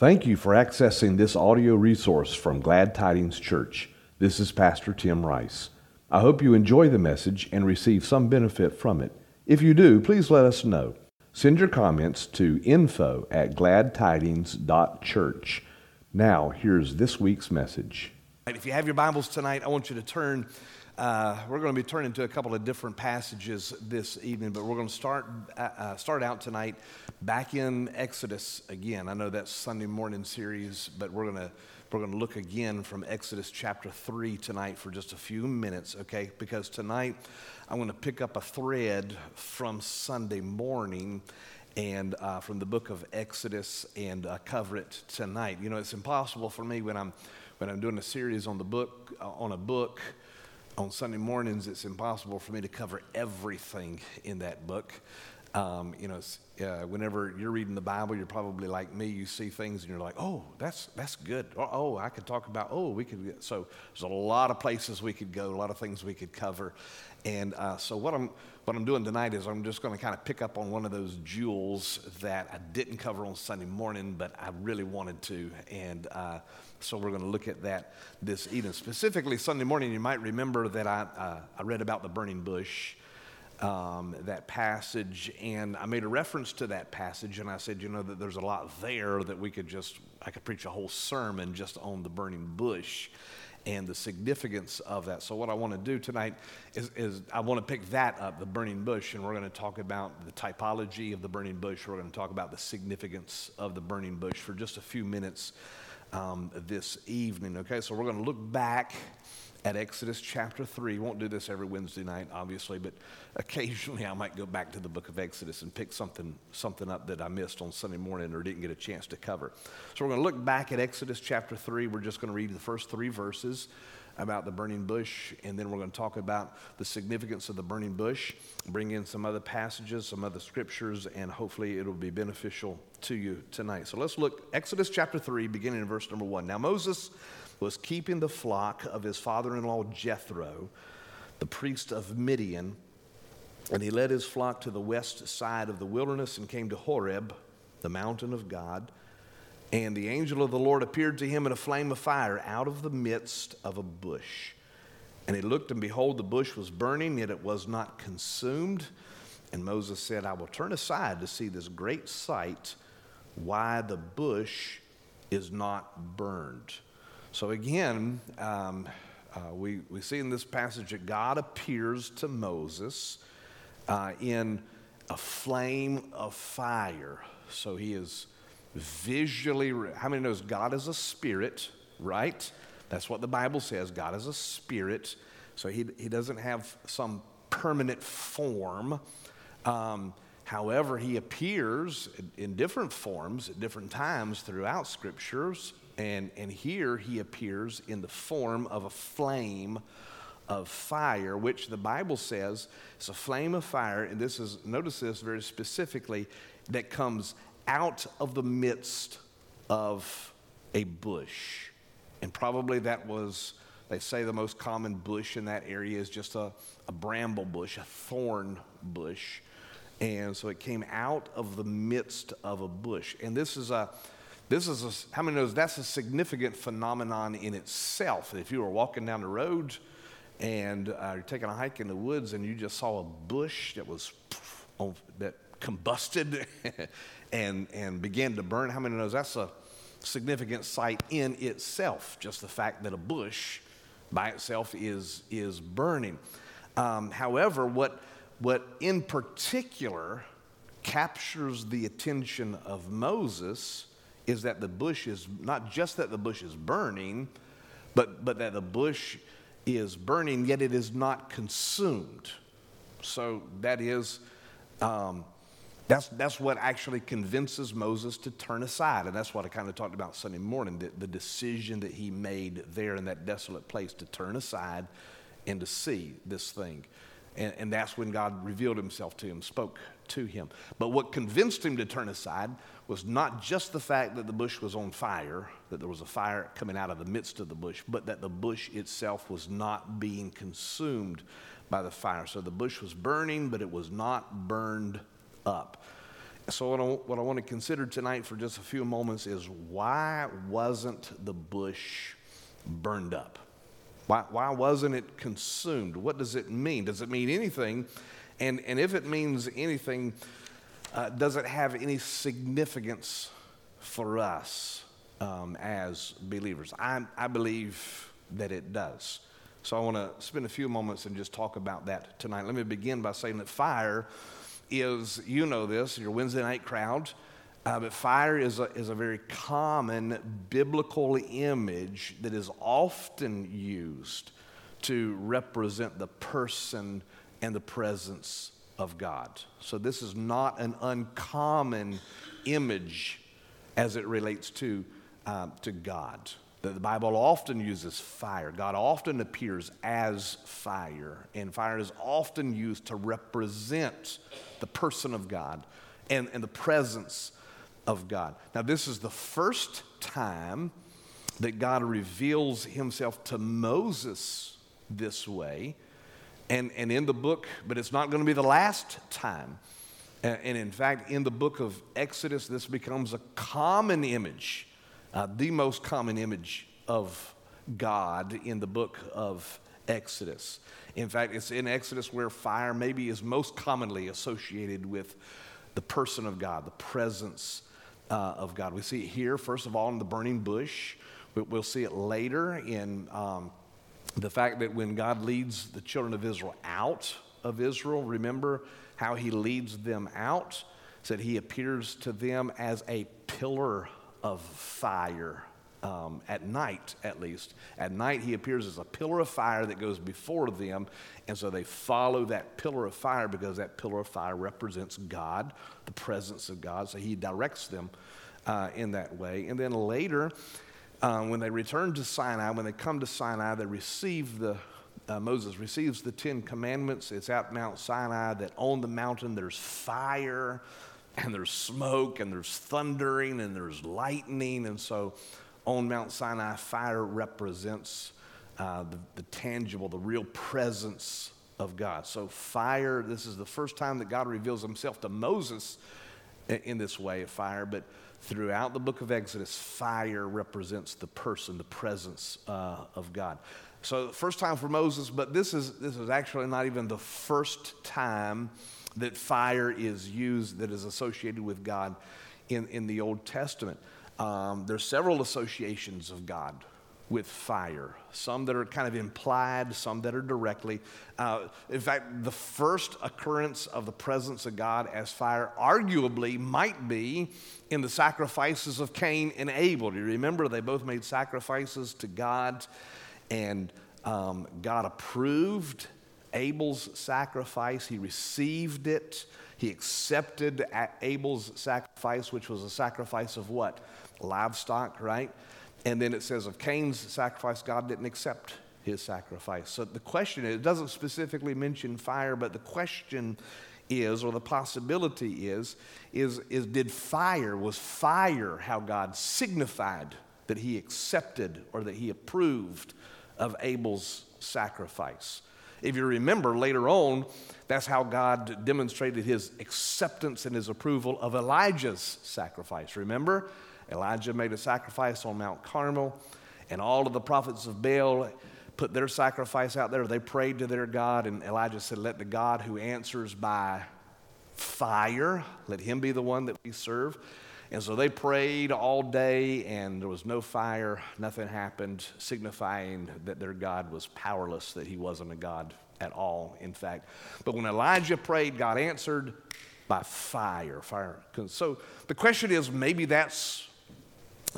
Thank you for accessing this audio resource from Glad Tidings Church. This is Pastor Tim Rice. I hope you enjoy the message and receive some benefit from it. If you do, please let us know. Send your comments to info at gladtidings.church. Now, here's this week's message. If you have your Bibles tonight, I want you to turn. Uh, we're going to be turning to a couple of different passages this evening, but we're going to start uh, uh, start out tonight back in Exodus again. I know that's Sunday morning series, but we're going to we're going to look again from Exodus chapter three tonight for just a few minutes, okay? Because tonight I'm going to pick up a thread from Sunday morning and uh, from the book of Exodus and uh, cover it tonight. You know, it's impossible for me when I'm when I'm doing a series on the book uh, on a book on Sunday mornings, it's impossible for me to cover everything in that book. Um, you know, uh, whenever you're reading the Bible, you're probably like me. You see things and you're like, "Oh, that's that's good." Or, oh, I could talk about. Oh, we could. So there's a lot of places we could go, a lot of things we could cover. And uh, so what I'm what I'm doing tonight is I'm just going to kind of pick up on one of those jewels that I didn't cover on Sunday morning, but I really wanted to. And uh, so we're going to look at that this evening. Specifically, Sunday morning, you might remember that I, uh, I read about the burning bush, um, that passage, and I made a reference to that passage, and I said, you know, that there's a lot there that we could just, I could preach a whole sermon just on the burning bush and the significance of that. So, what I want to do tonight is, is I want to pick that up, the burning bush, and we're going to talk about the typology of the burning bush. We're going to talk about the significance of the burning bush for just a few minutes um, this evening. Okay, so we're going to look back at Exodus chapter 3. Won't do this every Wednesday night, obviously, but occasionally I might go back to the book of Exodus and pick something, something up that I missed on Sunday morning or didn't get a chance to cover. So we're going to look back at Exodus chapter 3. We're just going to read the first three verses about the burning bush, and then we're going to talk about the significance of the burning bush, bring in some other passages, some other scriptures, and hopefully it'll be beneficial to you tonight. So let's look Exodus chapter 3, beginning in verse number 1. Now Moses was keeping the flock of his father in law Jethro, the priest of Midian, and he led his flock to the west side of the wilderness and came to Horeb, the mountain of God. And the angel of the Lord appeared to him in a flame of fire out of the midst of a bush. And he looked, and behold, the bush was burning, yet it was not consumed. And Moses said, I will turn aside to see this great sight, why the bush is not burned. So again, um, uh, we, we see in this passage that God appears to Moses uh, in a flame of fire. So he is visually, how many knows God is a spirit, right? That's what the Bible says. God is a spirit. So he, he doesn't have some permanent form. Um, however, he appears in, in different forms at different times throughout scriptures. And, and here he appears in the form of a flame of fire, which the Bible says is a flame of fire. And this is, notice this very specifically, that comes out of the midst of a bush. And probably that was, they say the most common bush in that area is just a, a bramble bush, a thorn bush. And so it came out of the midst of a bush. And this is a, this is a, how many knows that's a significant phenomenon in itself. If you were walking down the road and uh, you're taking a hike in the woods and you just saw a bush that was that combusted and, and began to burn. How many knows that's a significant sight in itself? Just the fact that a bush by itself is, is burning. Um, however, what, what in particular captures the attention of Moses is that the bush is not just that the bush is burning, but, but that the bush is burning, yet it is not consumed. So that is um, that's, that's what actually convinces Moses to turn aside. And that's what I kind of talked about Sunday morning the, the decision that he made there in that desolate place to turn aside and to see this thing. And, and that's when God revealed himself to him, spoke to him. But what convinced him to turn aside was not just the fact that the bush was on fire, that there was a fire coming out of the midst of the bush, but that the bush itself was not being consumed by the fire. So the bush was burning, but it was not burned up. So, what I, what I want to consider tonight for just a few moments is why wasn't the bush burned up? Why, why wasn't it consumed? What does it mean? Does it mean anything? And, and if it means anything, uh, does it have any significance for us um, as believers? I, I believe that it does. So I want to spend a few moments and just talk about that tonight. Let me begin by saying that fire is, you know this, your Wednesday night crowd, uh, but fire is a, is a very common biblical image that is often used to represent the person and the presence of God. So this is not an uncommon image as it relates to, uh, to God. The Bible often uses fire. God often appears as fire, and fire is often used to represent the person of God and, and the presence of God. Now, this is the first time that God reveals himself to Moses this way, and, and in the book, but it's not going to be the last time. And in fact, in the book of Exodus, this becomes a common image uh, the most common image of God in the book of Exodus. In fact, it's in Exodus where fire maybe is most commonly associated with the person of God, the presence uh, of God. We see it here, first of all, in the burning bush. We'll see it later in um, the fact that when God leads the children of Israel out of Israel, remember how he leads them out? Said he appears to them as a pillar of fire um, at night, at least. At night, he appears as a pillar of fire that goes before them. And so they follow that pillar of fire because that pillar of fire represents God, the presence of God. So he directs them uh, in that way. And then later, uh, when they return to Sinai, when they come to Sinai, they receive the uh, Moses receives the Ten Commandments. It's at Mount Sinai that on the mountain there's fire and there's smoke and there's thundering and there's lightning. And so on Mount Sinai, fire represents uh, the, the tangible, the real presence of God. So, fire, this is the first time that God reveals himself to Moses in this way of fire, but throughout the book of Exodus, fire represents the person, the presence uh, of God. So, first time for Moses, but this is, this is actually not even the first time that fire is used that is associated with God in, in the Old Testament. Um, there's several associations of God with fire, some that are kind of implied, some that are directly. Uh, in fact, the first occurrence of the presence of God as fire arguably might be in the sacrifices of Cain and Abel. Do you remember they both made sacrifices to God and um, God approved Abel's sacrifice. He received it. He accepted Abel's sacrifice, which was a sacrifice of what? Livestock, right? And then it says of Cain's sacrifice, God didn't accept his sacrifice. So the question is, it doesn't specifically mention fire, but the question is, or the possibility is, is, is did fire, was fire how God signified that he accepted or that he approved of Abel's sacrifice? If you remember later on, that's how God demonstrated his acceptance and his approval of Elijah's sacrifice. Remember, Elijah made a sacrifice on Mount Carmel, and all of the prophets of Baal put their sacrifice out there. They prayed to their God, and Elijah said, Let the God who answers by fire, let him be the one that we serve. And so they prayed all day, and there was no fire, nothing happened, signifying that their God was powerless, that he wasn't a God at all, in fact. But when Elijah prayed, God answered by fire. Fire. So the question is maybe that's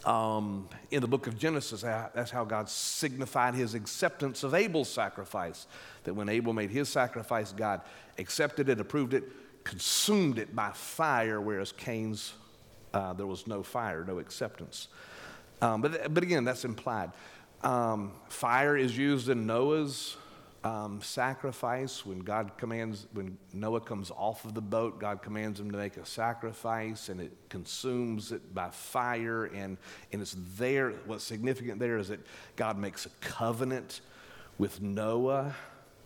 um, in the book of Genesis, that's how God signified his acceptance of Abel's sacrifice. That when Abel made his sacrifice, God accepted it, approved it, consumed it by fire, whereas Cain's uh, there was no fire, no acceptance. Um, but, but again, that's implied. Um, fire is used in Noah's um, sacrifice when God commands, when Noah comes off of the boat, God commands him to make a sacrifice and it consumes it by fire. And, and it's there, what's significant there is that God makes a covenant with Noah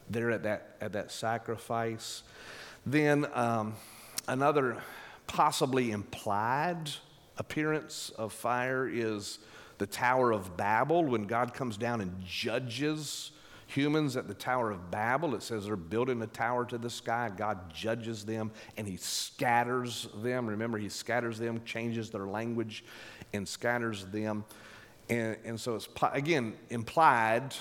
there at that, at that sacrifice. Then um, another possibly implied appearance of fire is the Tower of Babel when God comes down and judges humans at the Tower of Babel. It says they're building a tower to the sky. God judges them and he scatters them. Remember, he scatters them, changes their language, and scatters them. And, and so it's, again, implied,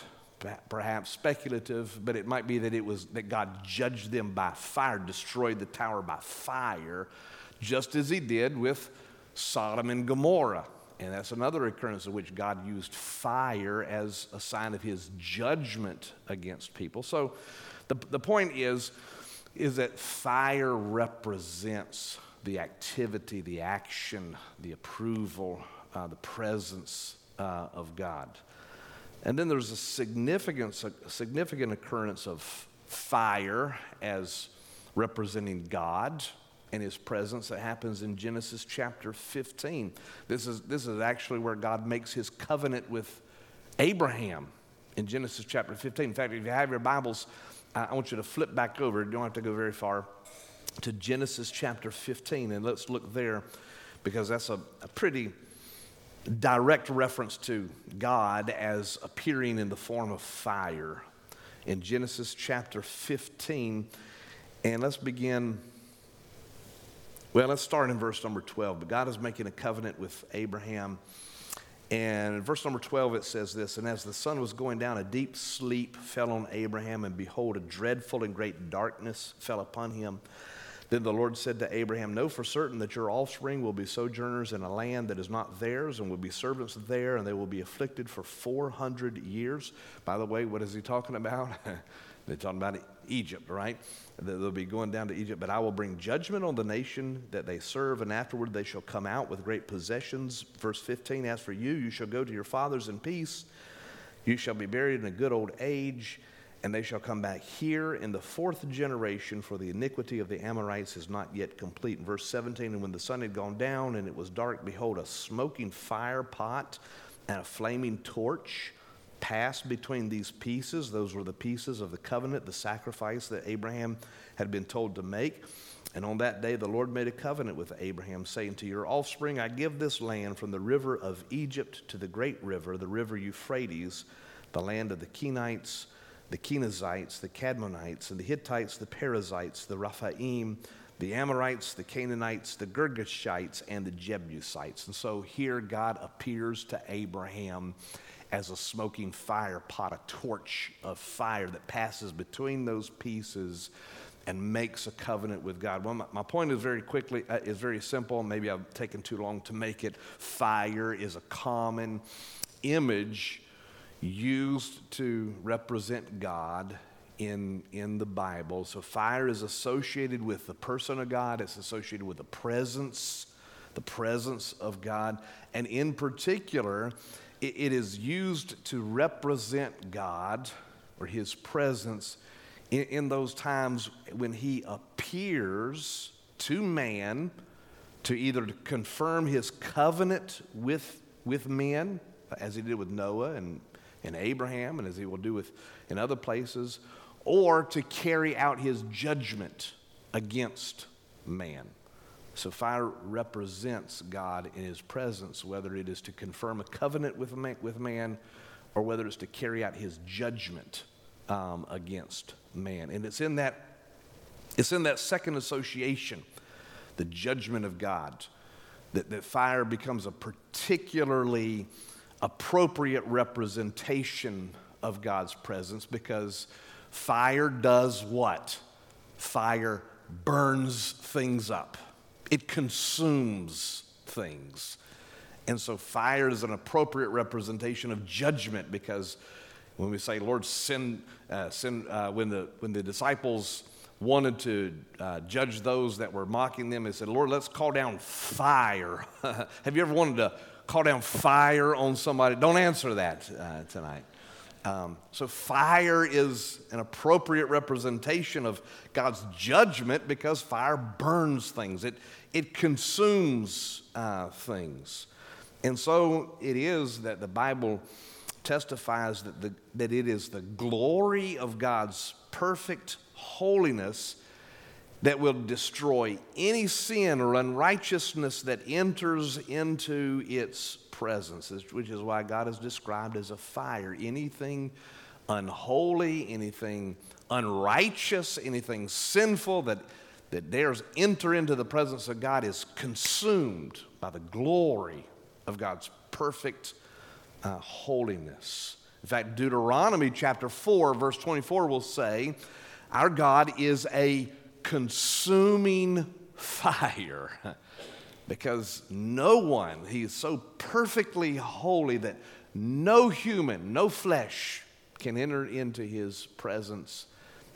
perhaps speculative, but it might be that it was that God judged them by fire, destroyed the tower by fire, just as he did with Sodom and Gomorrah. And that's another occurrence in which God used fire as a sign of his judgment against people. So the, the point is, is that fire represents the activity, the action, the approval, uh, the presence uh, of God. And then there's a significant, a significant occurrence of fire as representing God and his presence that happens in Genesis chapter 15. This is, this is actually where God makes his covenant with Abraham in Genesis chapter 15. In fact, if you have your Bibles, I want you to flip back over. You don't have to go very far to Genesis chapter 15, and let's look there because that's a, a pretty direct reference to God as appearing in the form of fire in Genesis chapter 15. And let's begin well, let's start in verse number 12. But God is making a covenant with Abraham. And in verse number 12, it says this And as the sun was going down, a deep sleep fell on Abraham, and behold, a dreadful and great darkness fell upon him. Then the Lord said to Abraham, Know for certain that your offspring will be sojourners in a land that is not theirs, and will be servants there, and they will be afflicted for 400 years. By the way, what is he talking about? They're talking about Egypt, right? They'll be going down to Egypt, but I will bring judgment on the nation that they serve, and afterward they shall come out with great possessions. Verse 15 As for you, you shall go to your fathers in peace. You shall be buried in a good old age, and they shall come back here in the fourth generation, for the iniquity of the Amorites is not yet complete. In verse 17 And when the sun had gone down and it was dark, behold, a smoking fire pot and a flaming torch passed between these pieces. Those were the pieces of the covenant, the sacrifice that Abraham had been told to make. And on that day, the Lord made a covenant with Abraham, saying, To your offspring, I give this land from the river of Egypt to the great river, the river Euphrates, the land of the Kenites, the Kenizzites, the Kadmonites, and the Hittites, the Perizzites, the Rephaim, the Amorites, the Canaanites, the Girgashites, and the Jebusites. And so here God appears to Abraham as a smoking fire pot, a torch of fire that passes between those pieces and makes a covenant with God. Well, my, my point is very quickly uh, is very simple. Maybe I've taken too long to make it. Fire is a common image used to represent God in, in the Bible. So fire is associated with the person of God, it's associated with the presence, the presence of God. And in particular, it is used to represent God or His presence in, in, those times when He appears to man to either confirm His covenant with, with men, as He did with Noah and, and Abraham, and as He will do with in other places, or to carry out His judgment against man. So fire represents God in his presence, whether it is to confirm a covenant with man, with man or whether it's to carry out his judgment um, against man. And it's in that it's in that second association, the judgment of God, that, that fire becomes a particularly appropriate representation of God's presence because fire does what? Fire burns things up it consumes things. And so fire is an appropriate representation of judgment because when we say, Lord, send, uh, uh, when, the, when the disciples wanted to uh, judge those that were mocking them, they said, Lord, let's call down fire. Have you ever wanted to call down fire on somebody? Don't answer that uh, tonight. Um, so, fire is an appropriate representation of God's judgment because fire burns things, it, it consumes uh, things. And so it is that the Bible testifies that, the, that it is the glory of God's perfect holiness that will destroy any sin or unrighteousness that enters into its presence, which is why God is described as a fire. Anything unholy, anything unrighteous, anything sinful that, that dares enter into the presence of God is consumed by the glory of God's perfect uh, holiness. In fact, Deuteronomy chapter 4, verse 24 will say, Our God is a consuming fire. because no one, he is so perfectly holy that no human, no flesh can enter into his presence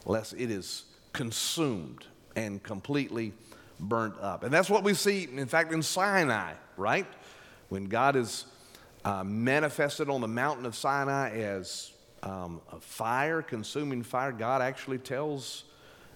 lest it is consumed and completely burnt up. And that's what we see, in fact, in Sinai, right? When God is uh, manifested on the mountain of Sinai as um, a fire, consuming fire, God actually tells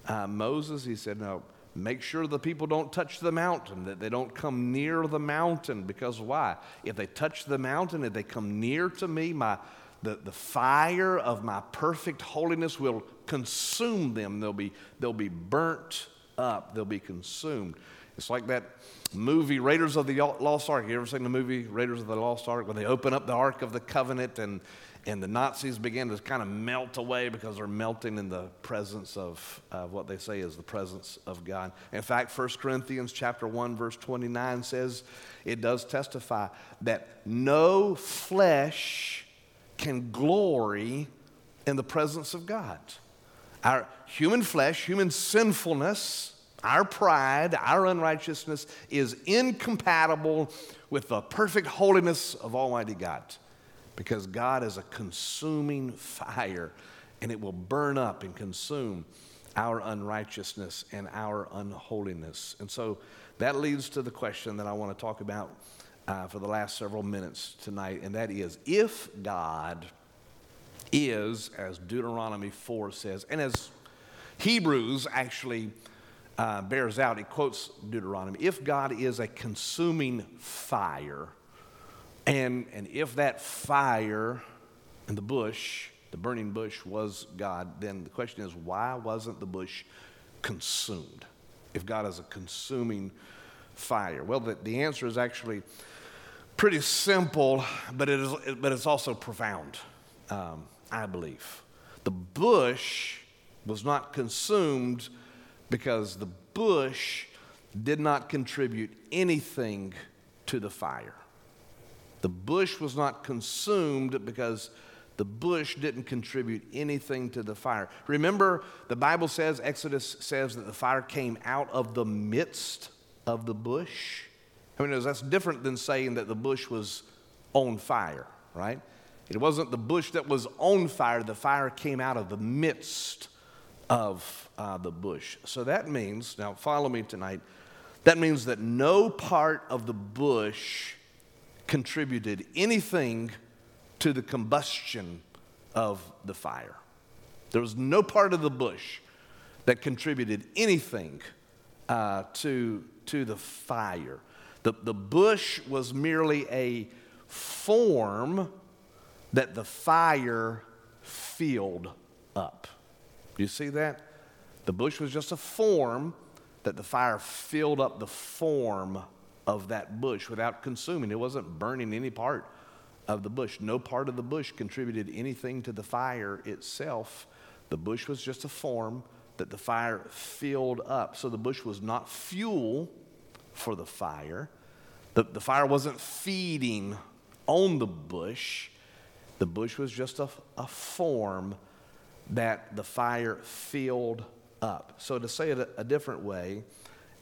uh, Moses, He said, No, make sure the people don't touch the mountain, that they don't come near the mountain. Because why? If they touch the mountain, if they come near to me, my, the, the fire of my perfect holiness will consume them. They'll be, they'll be burnt up, they'll be consumed. It's like that movie Raiders of the Lost Ark. You ever seen the movie Raiders of the Lost Ark? When they open up the Ark of the Covenant and, and the Nazis begin to kind of melt away because they're melting in the presence of uh, what they say is the presence of God. In fact, 1 Corinthians chapter 1 verse 29 says it does testify that no flesh can glory in the presence of God. Our human flesh, human sinfulness, our pride, our unrighteousness is incompatible with the perfect holiness of Almighty God because God is a consuming fire and it will burn up and consume our unrighteousness and our unholiness. And so that leads to the question that I want to talk about uh, for the last several minutes tonight, and that is if God is, as Deuteronomy 4 says, and as Hebrews actually uh, bears out, it quotes Deuteronomy if God is a consuming fire, and, and if that fire and the bush, the burning bush, was God, then the question is why wasn't the bush consumed? If God is a consuming fire? Well, the, the answer is actually pretty simple, but, it is, but it's also profound, um, I believe. The bush was not consumed because the bush did not contribute anything to the fire. The bush was not consumed because the bush didn't contribute anything to the fire. Remember, the Bible says, Exodus says that the fire came out of the midst of the bush. I mean, that's different than saying that the bush was on fire, right? It wasn't the bush that was on fire, the fire came out of the midst of uh, the bush. So that means, now follow me tonight, that means that no part of the bush contributed anything to the combustion of the fire. There was no part of the bush that contributed anything uh, to, to the fire. The, the bush was merely a form that the fire filled up. Do you see that? The bush was just a form that the fire filled up the form of that bush without consuming. It wasn't burning any part of the bush. No part of the bush contributed anything to the fire itself. The bush was just a form that the fire filled up. So the bush was not fuel for the fire. The, the fire wasn't feeding on the bush. The bush was just a, a form that the fire filled up. So, to say it a, a different way,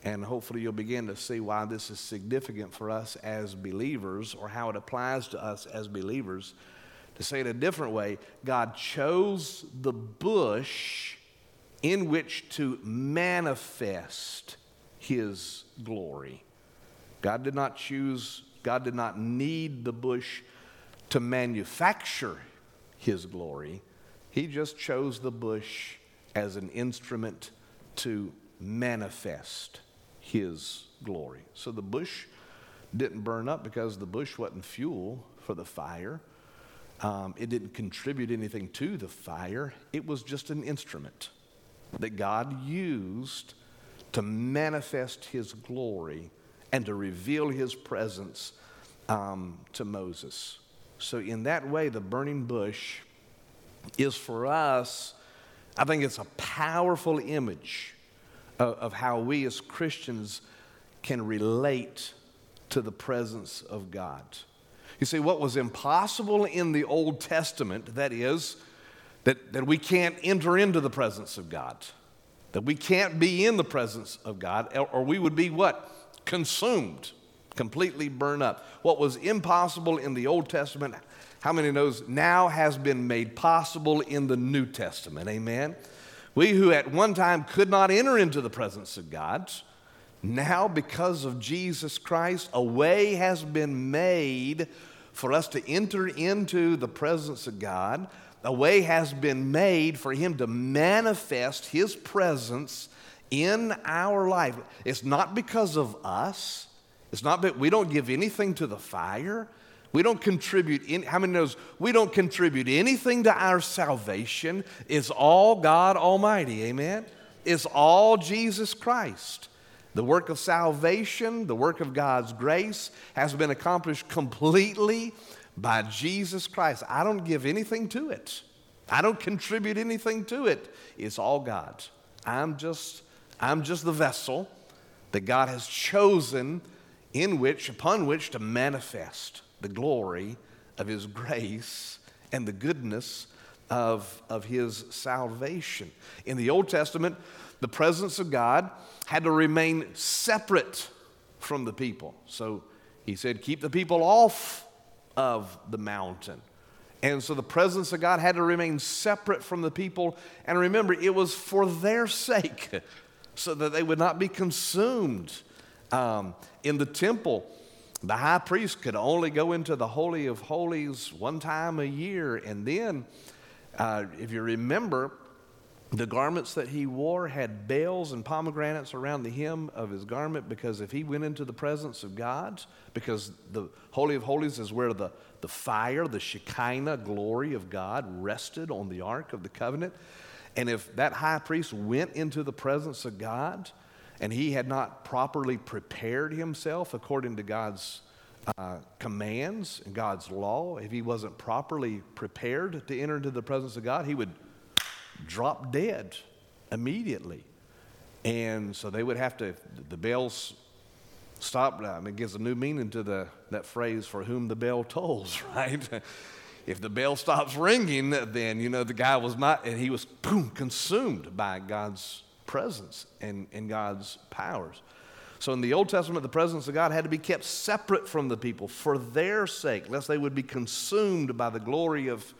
and hopefully you'll begin to see why this is significant for us as believers or how it applies to us as believers. To say it a different way, God chose the bush in which to manifest his glory. God did not choose, God did not need the bush to manufacture his glory. He just chose the bush as an instrument to manifest his glory. So the bush didn't burn up because the bush wasn't fuel for the fire. Um, it didn't contribute anything to the fire. It was just an instrument that God used to manifest his glory and to reveal his presence um, to Moses. So, in that way, the burning bush is for us, I think it's a powerful image of, of how we as Christians can relate to the presence of God. You see, what was impossible in the Old Testament, that is, that, that we can't enter into the presence of God, that we can't be in the presence of God, or, we would be what? Consumed, completely burned up. What was impossible in the Old Testament, how many knows now has been made possible in the New Testament? Amen. We who at one time could not enter into the presence of God, now because of Jesus Christ, a way has been made for us to enter into the presence of God. A way has been made for Him to manifest His presence in our life. It's not because of us. It's not that we don't give anything to the fire. We don't contribute, in, how many knows we don't contribute anything to our salvation? It's all God Almighty, amen? It's all Jesus Christ. The work of salvation, the work of God's grace, has been accomplished completely by Jesus Christ. I don't give anything to it. I don't contribute anything to it. It's all God. I'm just, I'm just the vessel that God has chosen in which, upon which to manifest the glory of His grace and the goodness of, of His salvation. In the Old Testament, the presence of God had to remain separate from the people. So he said, keep the people off of the mountain. And so the presence of God had to remain separate from the people. And remember, it was for their sake, so that they would not be consumed. Um, in the temple, the high priest could only go into the Holy of Holies one time a year. And then, uh, if you remember, the garments that he wore had bells and pomegranates around the hem of his garment because if he went into the presence of God, because the Holy of Holies is where the, the fire, the Shekinah glory of God rested on the Ark of the Covenant. And if that high priest went into the presence of God and he had not properly prepared himself according to God's uh, commands and God's law, if he wasn't properly prepared to enter into the presence of God, he would drop dead immediately. And so they would have to, the bells stopped. I mean, it gives a new meaning to the, that phrase, for whom the bell tolls, right? if the bell stops ringing, then, you know, the guy was not, and he was boom, consumed by God's presence and, and God's powers. So in the Old Testament, the presence of God had to be kept separate from the people for their sake, lest they would be consumed by the glory of,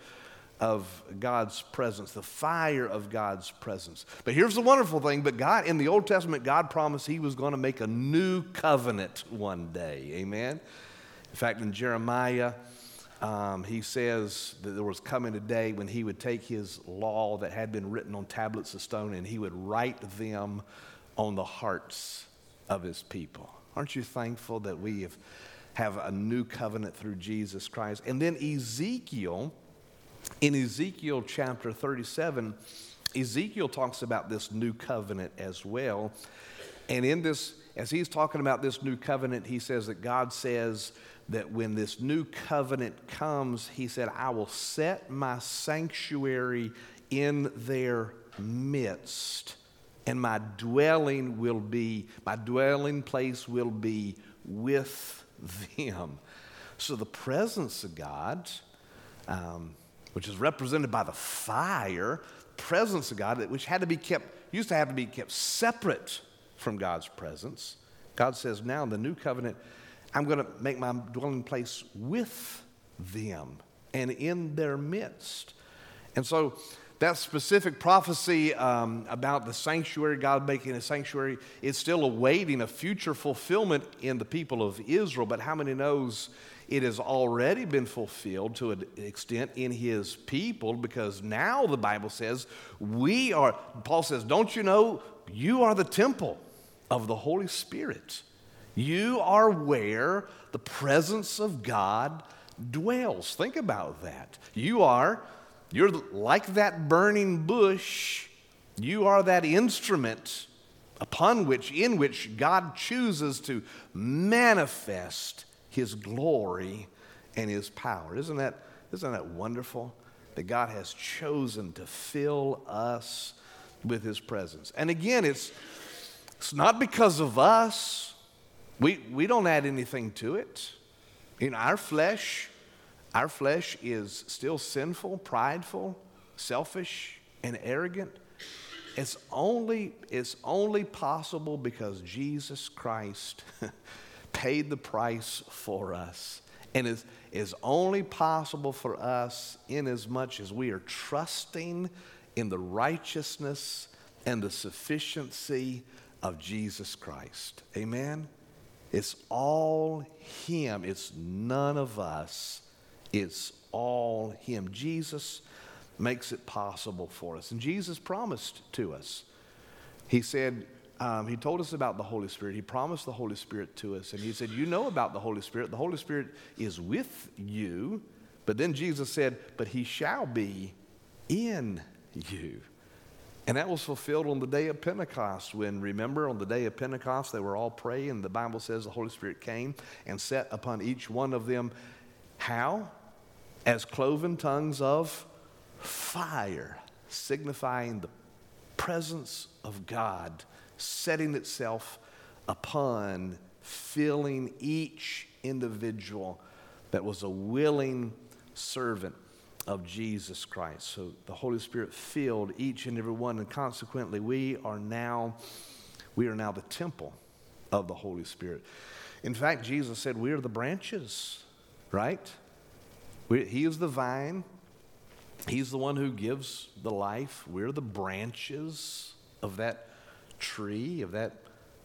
of God's presence, the fire of God's presence. But here's the wonderful thing, but God, in the Old Testament, God promised He was going to make a new covenant one day. Amen? In fact, in Jeremiah, um, he says that there was coming a day when he would take his law that had been written on tablets of stone and he would write them on the hearts of his people. Aren't you thankful that we have, have a new covenant through Jesus Christ? And then Ezekiel in Ezekiel chapter 37, Ezekiel talks about this new covenant as well. And in this, as he's talking about this new covenant, he says that God says that when this new covenant comes, he said, I will set my sanctuary in their midst, and my dwelling will be, my dwelling place will be with them. So the presence of God, um, which is represented by the fire, presence of God, which had to be kept, used to have to be kept separate from God's presence. God says, now in the new covenant, I'm going to make my dwelling place with them and in their midst. And so that specific prophecy um, about the sanctuary, God making a sanctuary, is still awaiting a future fulfillment in the people of Israel. But how many knows it has already been fulfilled to an extent in his people because now the Bible says we are, Paul says, don't you know you are the temple of the Holy Spirit? You are where the presence of God dwells. Think about that. You are, you're like that burning bush, you are that instrument upon which, in which God chooses to manifest his glory and his power. Isn't that, isn't that wonderful? That God has chosen to fill us with his presence. And again, it's, it's not because of us. We, we don't add anything to it. In our flesh, our flesh is still sinful, prideful, selfish, and arrogant. It's only, it's only possible because Jesus Christ paid the price for us. And is, is only possible for us in as much as we are trusting in the righteousness and the sufficiency of Jesus Christ. Amen? It's all Him, it's none of us. It's all Him. Jesus makes it possible for us. And Jesus promised to us. He said, um, He told us about the Holy Spirit. He promised the Holy Spirit to us. And He said, You know about the Holy Spirit. The Holy Spirit is with you. But then Jesus said, But He shall be in you. And that was fulfilled on the day of Pentecost when, remember, on the day of Pentecost, they were all praying. And the Bible says the Holy Spirit came and sat upon each one of them. How? As cloven tongues of fire, signifying the presence of God setting itself upon filling each individual that was a willing servant of Jesus Christ. So the Holy Spirit filled each and every one, and consequently, we are now we are now the temple of the Holy Spirit. In fact, Jesus said, "We are the branches." Right? We, he is the vine, He's the one who gives the life. We're the branches of that tree, of that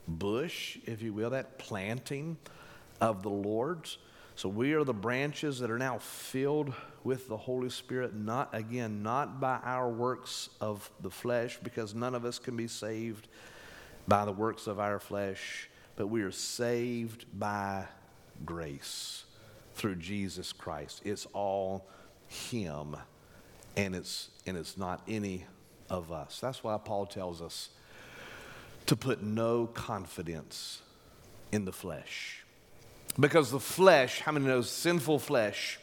bush, if you will, that planting of the Lord's. So we are the branches that are now filled with the Holy Spirit, not again, not by our works of the flesh, because none of us can be saved by the works of our flesh, but we are saved by grace through Jesus Christ. It's all Him and it's, and it's not any of us. That's why Paul tells us to put no confidence in the flesh. Because the flesh, how many knows sinful flesh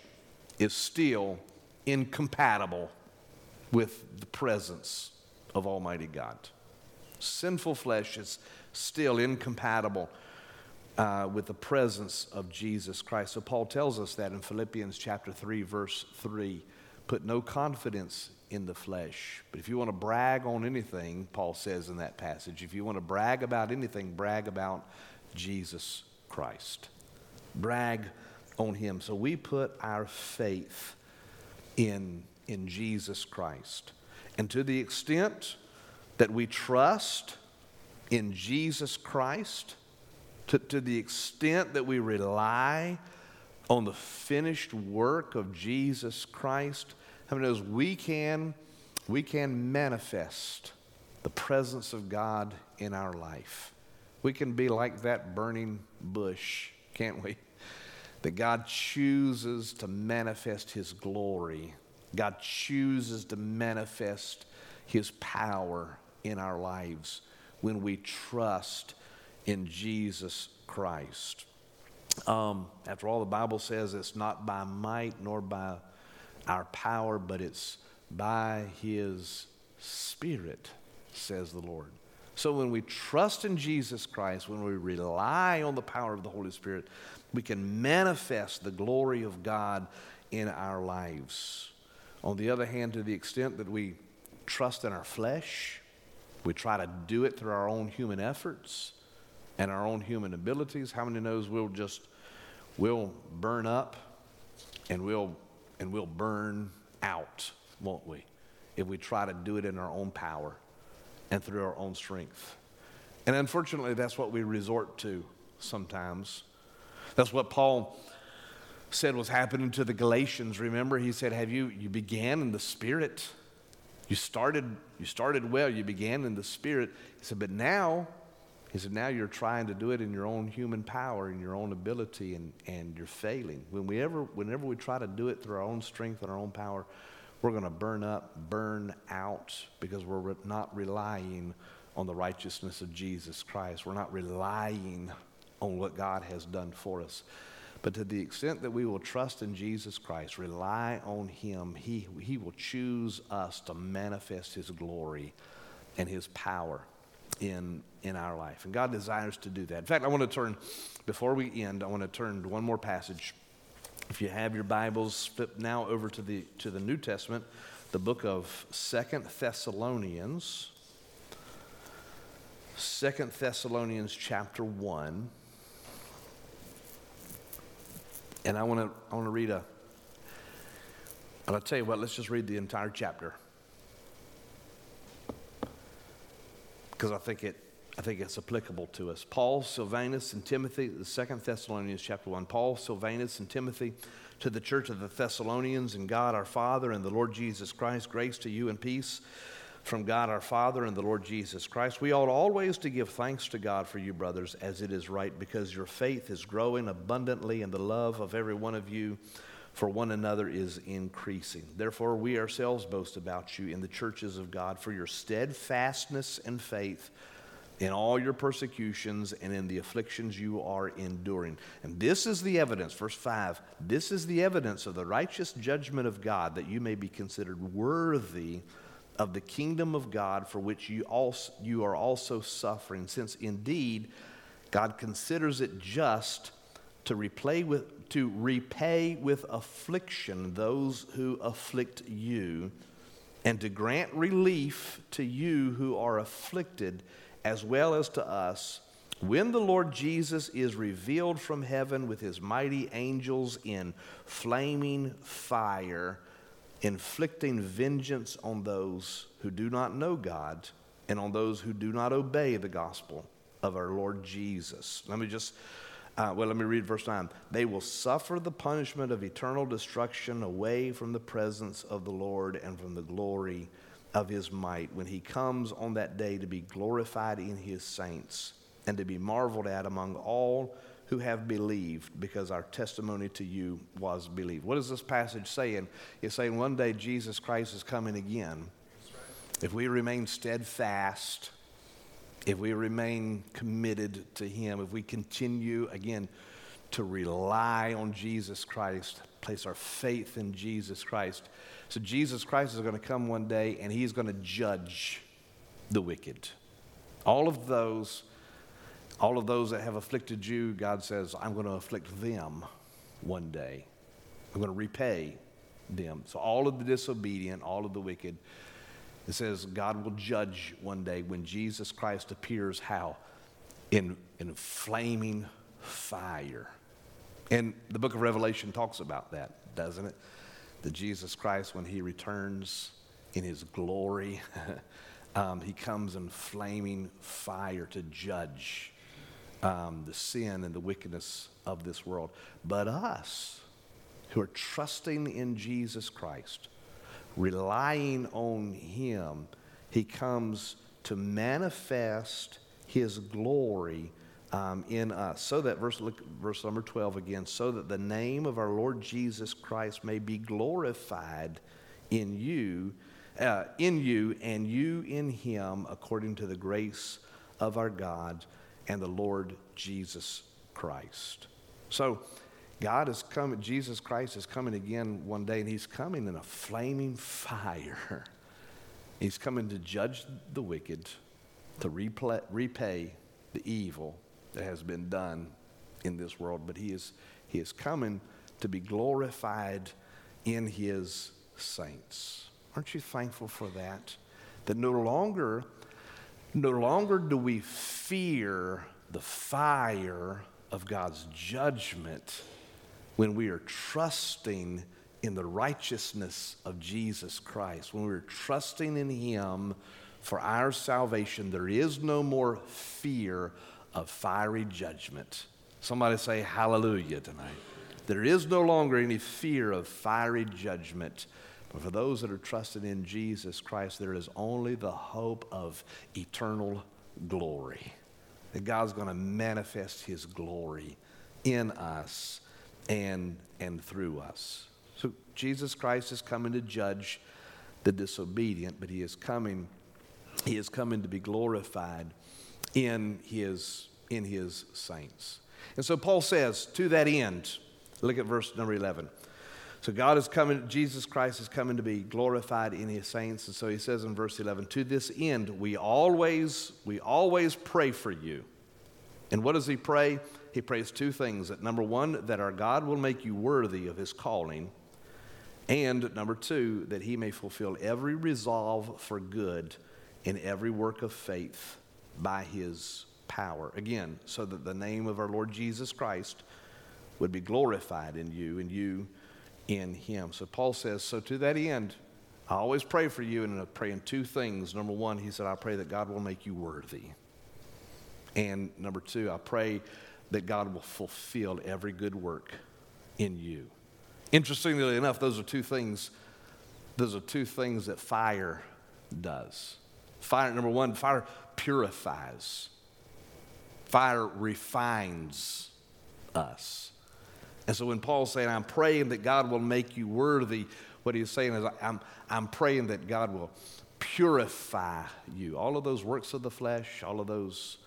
is still incompatible with the presence of Almighty God. Sinful flesh is still incompatible uh, with the presence of Jesus Christ. So Paul tells us that in Philippians chapter 3, verse 3. Put no confidence in the flesh. But if you want to brag on anything, Paul says in that passage, if you want to brag about anything, brag about Jesus Christ. Brag on him. So we put our faith in, in Jesus Christ. And to the extent that we trust in Jesus Christ, to, to the extent that we rely on the finished work of Jesus Christ, how many knows we can we can manifest the presence of God in our life. We can be like that burning bush, can't we? That God chooses to manifest his glory. God chooses to manifest his power in our lives when we trust in Jesus Christ. Um, after all, the Bible says it's not by might nor by our power, but it's by His Spirit, says the Lord. So when we trust in Jesus Christ, when we rely on the power of the Holy Spirit, we can manifest the glory of God in our lives. On the other hand, to the extent that we trust in our flesh, we try to do it through our own human efforts, and our own human abilities. How many knows we'll just we'll burn up and we'll and we'll burn out, won't we? If we try to do it in our own power and through our own strength. And unfortunately, that's what we resort to sometimes. That's what Paul said was happening to the Galatians. Remember, he said, Have you you began in the spirit? You started, you started well, you began in the spirit. He said, but now he said, now you're trying to do it in your own human power and your own ability, and, and you're failing. When we ever, whenever we try to do it through our own strength and our own power, we're going to burn up, burn out, because we're not relying on the righteousness of Jesus Christ. We're not relying on what God has done for us. But to the extent that we will trust in Jesus Christ, rely on Him, He, he will choose us to manifest His glory and His power in, in our life. And God desires to do that. In fact, I want to turn, before we end, I want to turn to one more passage. If you have your Bibles, flip now over to the, to the New Testament, the book of Second Thessalonians. Second Thessalonians chapter 1. And I want to I want to read a and I'll tell you what, let's just read the entire chapter. Because I think it I think it's applicable to us. Paul, Silvanus, and Timothy, the second Thessalonians chapter 1. Paul, Silvanus, and Timothy to the church of the Thessalonians and God our Father and the Lord Jesus Christ, grace to you and peace from God our Father and the Lord Jesus Christ. We ought always to give thanks to God for you, brothers, as it is right, because your faith is growing abundantly and the love of every one of you for one another is increasing. Therefore, we ourselves boast about you in the churches of God for your steadfastness and faith in all your persecutions and in the afflictions you are enduring. And this is the evidence, verse 5 this is the evidence of the righteous judgment of God that you may be considered worthy of the kingdom of God for which you, also, you are also suffering, since indeed God considers it just to repay with, to repay with affliction those who afflict you, and to grant relief to you who are afflicted, as well as to us, when the Lord Jesus is revealed from heaven with his mighty angels in flaming fire inflicting vengeance on those who do not know God and on those who do not obey the gospel of our Lord Jesus. Let me just, uh, well, let me read verse 9. They will suffer the punishment of eternal destruction away from the presence of the Lord and from the glory of his might when he comes on that day to be glorified in his saints and to be marveled at among all who have believed because our testimony to you was believed. What is this passage saying? It's saying one day Jesus Christ is coming again. If we remain steadfast, if we remain committed to Him, if we continue again to rely on Jesus Christ, place our faith in Jesus Christ. So Jesus Christ is going to come one day and He's going to judge the wicked. All of those all of those that have afflicted you, God says, I'm going to afflict them one day. I'm going to repay them. So, all of the disobedient, all of the wicked, it says God will judge one day when Jesus Christ appears how? In, in flaming fire. And the book of Revelation talks about that, doesn't it? That Jesus Christ, when he returns in his glory, um, he comes in flaming fire to judge um, the sin and the wickedness of this world. But us, who are trusting in Jesus Christ, relying on Him, He comes to manifest His glory um, in us. So that, verse, look, verse number 12 again, so that the name of our Lord Jesus Christ may be glorified in you. Uh, in you and you in him according to the grace of our God and the Lord Jesus Christ. So, God is coming, Jesus Christ is coming again one day, and He's coming in a flaming fire. He's coming to judge the wicked, to replay, repay the evil that has been done in this world. But He is, he is coming to be glorified in His saints. Aren't you thankful for that? That no longer no longer do we fear the fire of God's judgment when we are trusting in the righteousness of Jesus Christ, when we're trusting in Him for our salvation, there is no more fear of fiery judgment. Somebody say hallelujah tonight. There is no longer any fear of fiery judgment but for those that are trusted in Jesus Christ, there is only the hope of eternal glory. That God's going to manifest his glory in us and, and through us. So Jesus Christ is coming to judge the disobedient, but he is coming he is coming to be glorified in his, in his saints. And so Paul says, to that end, look at verse number 11. So God is coming, Jesus Christ is coming to be glorified in his saints. And so he says in verse 11, to this end, we always, we always pray for you. And what does he pray? He prays two things. That number one, that our God will make you worthy of his calling. And number two, that he may fulfill every resolve for good in every work of faith by his power. Again, so that the name of our Lord Jesus Christ would be glorified in you and you in him. So Paul says, So to that end, I always pray for you, and I pray in two things. Number one, he said, I pray that God will make you worthy. And number two, I pray that God will fulfill every good work in you. Interestingly enough, those are two things. Those are two things that fire does. Fire, number one, fire purifies. Fire refines us. And so when Paul's saying, I'm praying that God will make you worthy, what he's saying is, I'm, I'm praying that God will purify you. All of those works of the flesh, all of those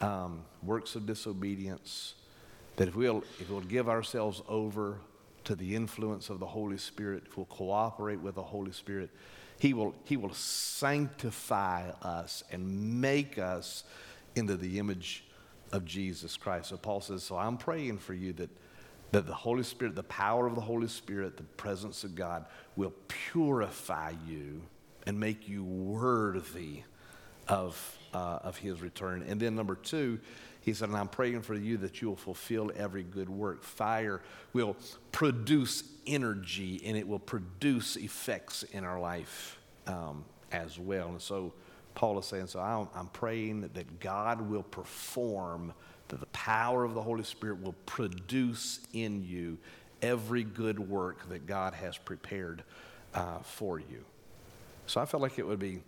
um, works of disobedience, that if we'll, if we'll give ourselves over to the influence of the Holy Spirit, if we'll cooperate with the Holy Spirit, he will, he will sanctify us and make us into the image of Jesus Christ. So Paul says, So I'm praying for you that, that the Holy Spirit, the power of the Holy Spirit, the presence of God will purify you and make you worthy of, uh, of his return. And then number two, he said, and I'm praying for you that you will fulfill every good work. Fire will produce energy and it will produce effects in our life um, as well. And so Paul is saying, so I'm praying that God will perform, that the power of the Holy Spirit will produce in you every good work that God has prepared uh, for you. So I felt like it would be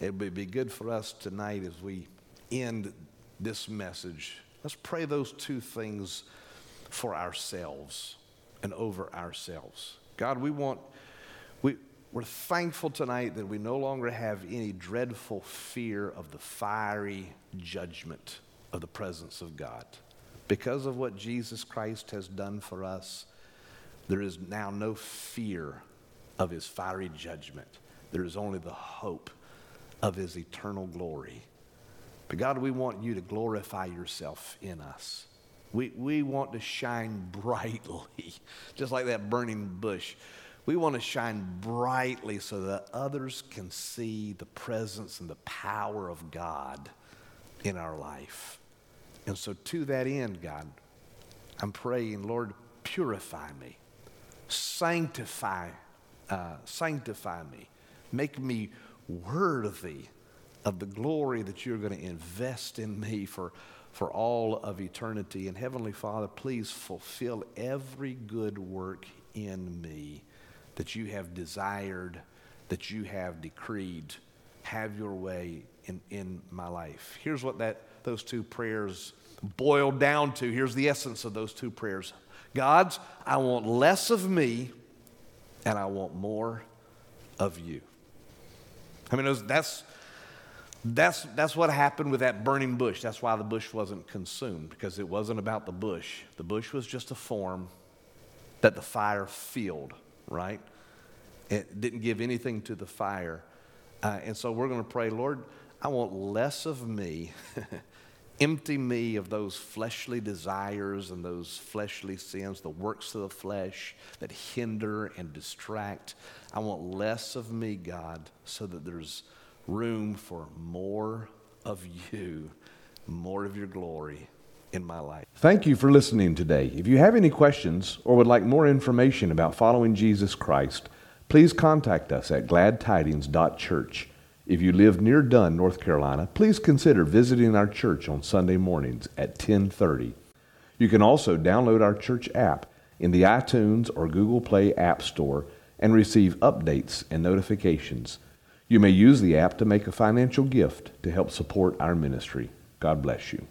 it would be good for us tonight as we end this message. Let's pray those two things for ourselves and over ourselves. God, we want, we, we're thankful tonight that we no longer have any dreadful fear of the fiery judgment of the presence of God. Because of what Jesus Christ has done for us, there is now no fear of his fiery judgment. There is only the hope of his eternal glory. But God, we want you to glorify yourself in us. We, we want to shine brightly, just like that burning bush. We want to shine brightly so that others can see the presence and the power of God in our life. And so, to that end, God, I'm praying, Lord, purify me, sanctify, uh, sanctify me, make me worthy of the glory that you're going to invest in me for, for all of eternity. And Heavenly Father, please fulfill every good work in me that you have desired, that you have decreed. Have your way in, in my life. Here's what that, those two prayers boil down to. Here's the essence of those two prayers God's, I want less of me and I want more of you. I mean, was, that's, that's, that's what happened with that burning bush. That's why the bush wasn't consumed, because it wasn't about the bush. The bush was just a form that the fire filled, right? It didn't give anything to the fire. Uh, and so we're going to pray, Lord, I want less of me. Empty me of those fleshly desires and those fleshly sins, the works of the flesh that hinder and distract. I want less of me, God, so that there's room for more of you, more of your glory in my life. Thank you for listening today. If you have any questions or would like more information about following Jesus Christ, please contact us at gladtidings.church. If you live near Dunn, North Carolina, please consider visiting our church on Sunday mornings at 1030. You can also download our church app in the iTunes or Google Play App Store and receive updates and notifications. You may use the app to make a financial gift to help support our ministry. God bless you.